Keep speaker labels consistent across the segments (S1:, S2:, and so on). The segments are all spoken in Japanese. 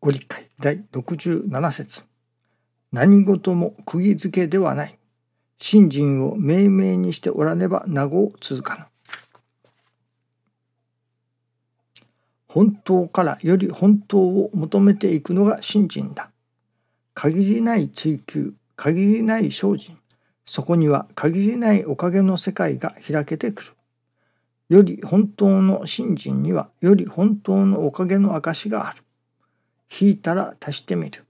S1: ご理解第67節何事も釘付けではない。信心を明明にしておらねば名護を続かぬ。本当からより本当を求めていくのが信心だ。限りない追求、限りない精進、そこには限りないおかげの世界が開けてくる。より本当の信心にはより本当のおかげの証がある。引いたら足してみる。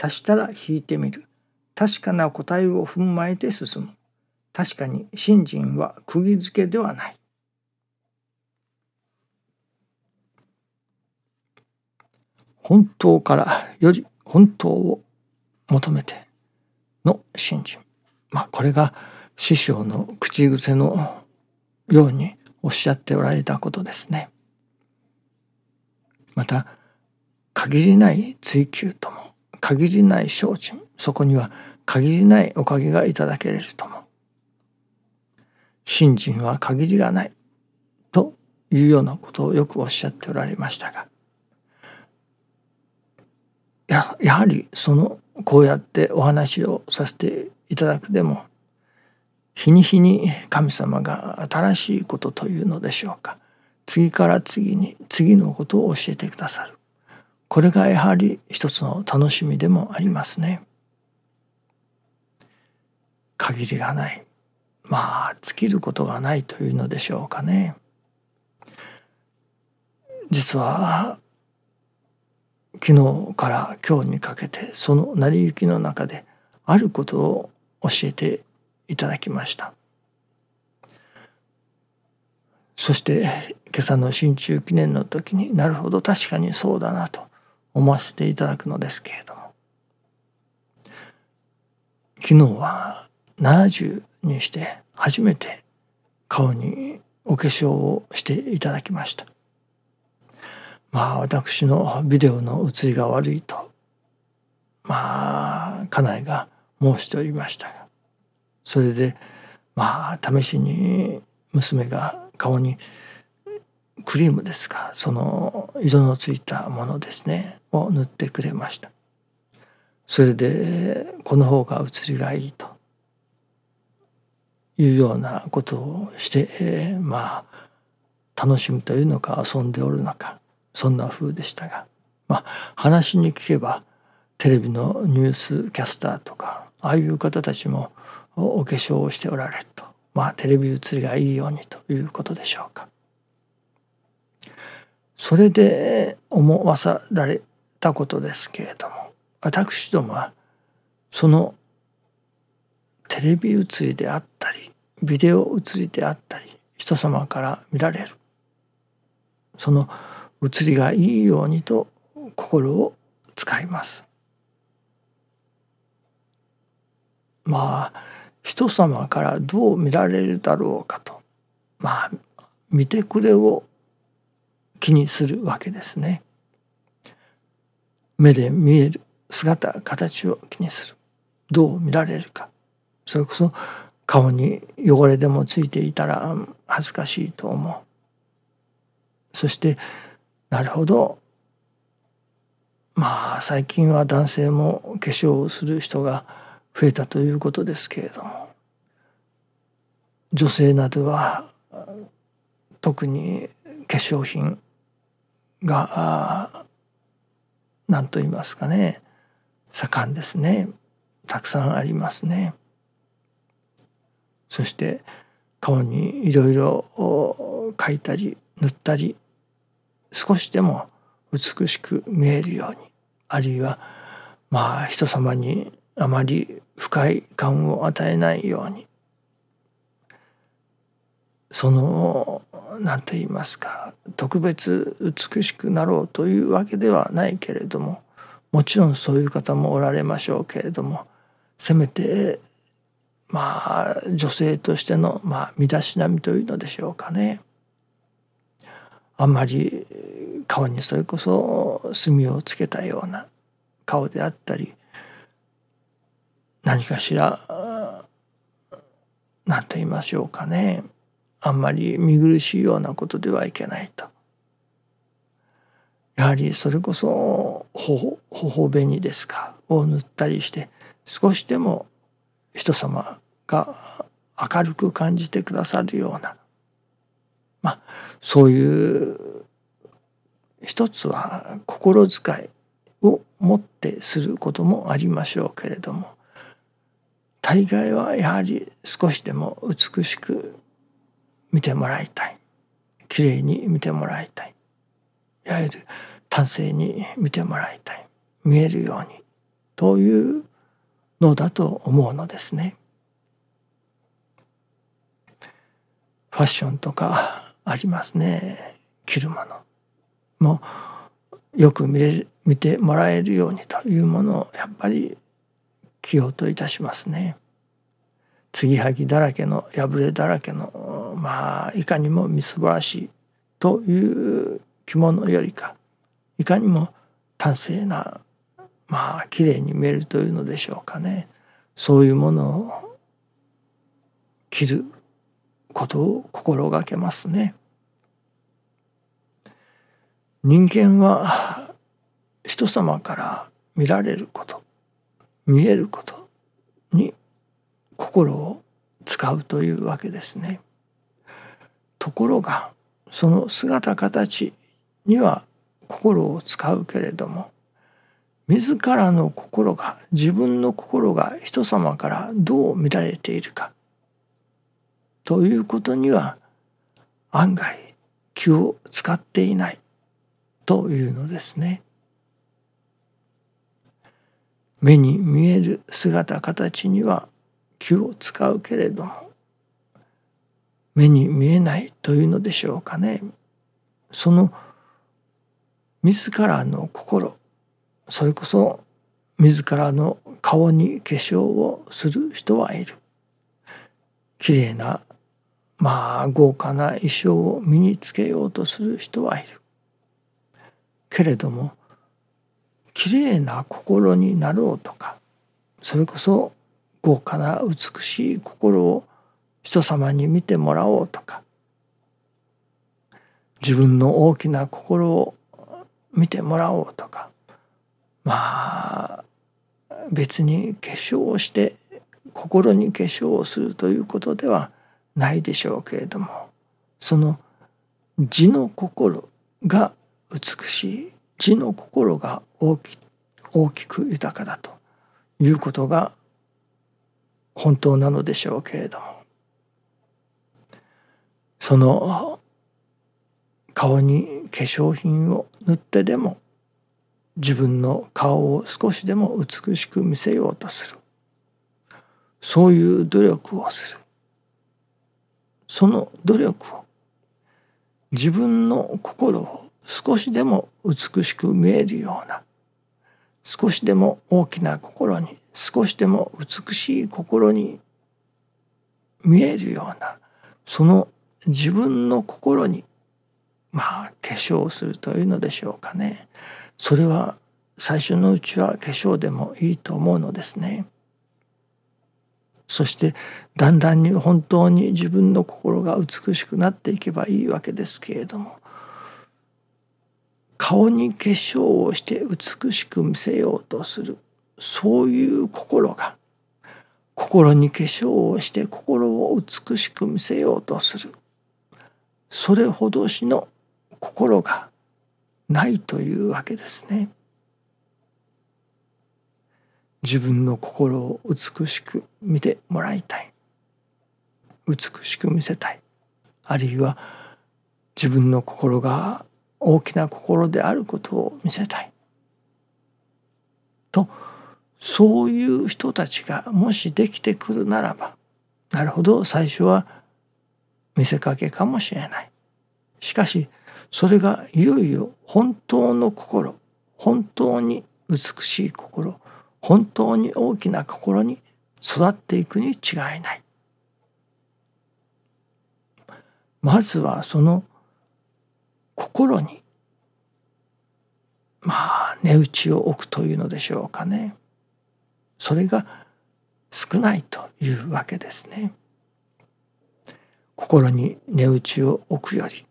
S1: 足したら引いてみる。確かな答えを踏まえて進む。確かに信心は釘付けではない。本当からより本当を求めての信心。まあこれが師匠の口癖のようにおっしゃっておられたことですね。また限りない追求とも限りない精進そこには限りないおかげがいただけれるとも。信心は限りがないというようなことをよくおっしゃっておられましたが。ややはりそのこうやってお話をさせていただくでも日に日に神様が新しいことというのでしょうか。次から次に次のことを教えてくださる。これがやはり一つの楽しみでもありますね。限りがない。まあ尽きることがないというのでしょうかね。実は昨日から今日にかけてその成り行きの中であることを教えていただきました。そして今朝の新中記念の時になるほど確かにそうだなと。思わせていただくのですけれども。昨日は70にして初めて顔にお化粧をしていただきました。まあ私のビデオの写りが悪いとまあ家内が申しておりましたがそれでまあ試しに娘が顔にクリームですかその色のついたものですね。を塗ってくれましたそれでこの方が写りがいいというようなことをして、え、まあ楽しむというのか遊んでおるのかそんな風でしたがまあ話に聞けばテレビのニュースキャスターとかああいう方たちもお化粧をしておられるとまあテレビ映りがいいようにということでしょうか。それで思わされたことですけれども私どもはそのテレビ映りであったりビデオ映りであったり人様から見られるその写りがいいようにと心を使います。まあ人様からどう見られるだろうかとまあ見てくれを気にするわけですね。目で見える姿形を気にする。どう見られるか。それこそ顔に汚れでもついていたら恥ずかしいと思う。そしてなるほど。まあ最近は男性も化粧をする人が増えたということですけれども。女性などは特に化粧品が何と言いますかね盛んですねたくさんありますね。そして顔にいろいろ描いたり塗ったり少しでも美しく見えるようにあるいはまあ人様にあまり不快感を与えないようにその何と言いますか特別美しくなろうというわけではないけれどももちろんそういう方もおられましょうけれどもせめてまあ女性としてのまあ身だしなみというのでしょうかね。あんまり顔にそれこそ墨をつけたような顔であったり何かしら何と言いましょうかね。あんまり見苦しいようなことではいけないと。やはりそれこそほほ紅ですかを塗ったりして少しでも人様が明るく感じてくださるようなまあそういう一つは心遣いを持ってすることもありましょうけれども大概はやはり少しでも美しく見てもらいたい。きれいに見てもらいたい。いわゆる端正に見てもらいたい。見えるように。というのだと思うのですね。ファッションとかありますね。着るもの。もよく見れる見てもらえるようにというものをやっぱり着ようといたしますね。継ぎはぎだらけの破れだらけのまあいかにもみすぼらしいという着物よりかいかにも端正なまあ綺麗に見えるというのでしょうかねそういうものを着ることを心がけますね。人間は人様から見られること見えることに心を使うというわけですね。ところがその姿形には心を使うけれども自らの心が自分の心が人様からどう見られているかということには案外気を使っていないというのですね。目に見える姿形には気を使うけれども目に見えないというのでしょうかね。その自らの心それこそ自らの顔に化粧をする人はいる。綺麗なまあ豪華な衣装を身につけようとする人はいる。けれども綺麗な心になろうとかそれこそ豪華な美しい心を人様に見てもらおうとか自分の大きな心を見てもらおうとかまあ別に化粧をして心に化粧をするということではないでしょうけれどもその字の心が美しい字の心が大き大きく豊かだということが本当なのでしょうけれども。その顔に化粧品を塗ってでも自分の顔を少しでも美しく見せようとする。そういう努力をする。その努力を自分の心を少しでも美しく見えるような少しでも大きな心に少しでも美しい心に見えるようなその自分の心にまあ化粧するというのでしょうかねそれは最初のうちは化粧でもいいと思うのですね。そしてだんだんに本当に自分の心が美しくなっていけばいいわけですけれども顔に化粧をして美しく見せようとするそういう心が心に化粧をして心を美しく見せようとする。それほどしの心がないというわけですね。自分の心を美しく見てもらいたい。美しく見せたい。あるいは自分の心が大きな心であることを見せたい。とそういう人たちがもしできてくるならばなるほど最初は見せかけかもしれない。しかしそれがいよいよ本当の心本当に美しい心本当に大きな心に育っていくに違いない。まずはその心にまあ値打ちを置くというのでしょうかね。それが少ないというわけですね心に値打ちを置くより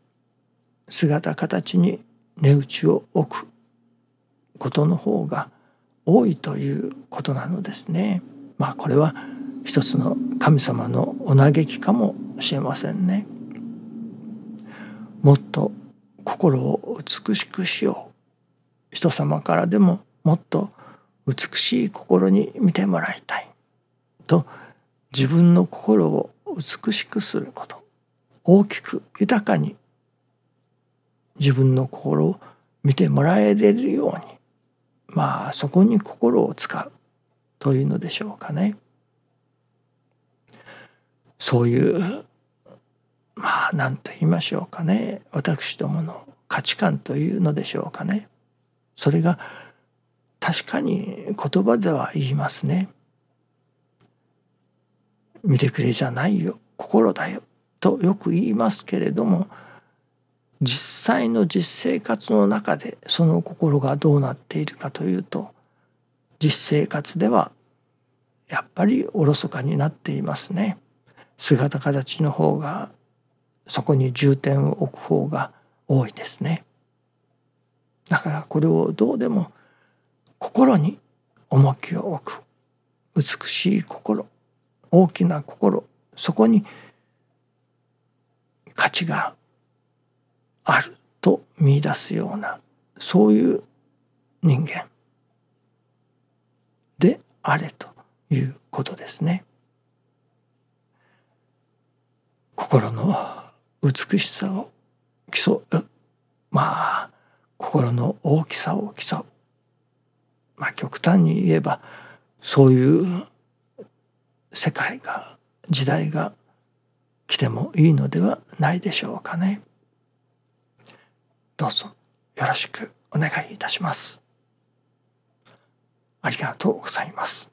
S1: 姿形に値打ちを置くことの方が多いということなのですね。まあこれは一つの神様のお嘆きかもしれませんね。もっと心を美しくしよう人様からでももっと美しい心に見てもらいたい。と自分の心を美しくすること。大きく豊かに自分の心を見てもらえれるように。まあそこに心を使う。というのでしょうかね。そういうまあ何と言いましょうかね。私どもの価値観というのでしょうかね。それが確かに言葉では言いますね。見てくれじゃないよ心だよとよく言いますけれども実際の実生活の中でその心がどうなっているかというと実生活ではやっぱりおろそかになっていますね。姿形の方がそこに重点を置く方が多いですね。だからこれをどうでも心に重きを置く。美しい心。大きな心。そこに価値があると見出すようなそういう人間。であれということですね。心の美しさを競う。まあ心の大きさを競う。まあ極端に言えばそういう世界が時代が来てもいいのではないでしょうかね。どうぞよろしくお願いいたします。ありがとうございます。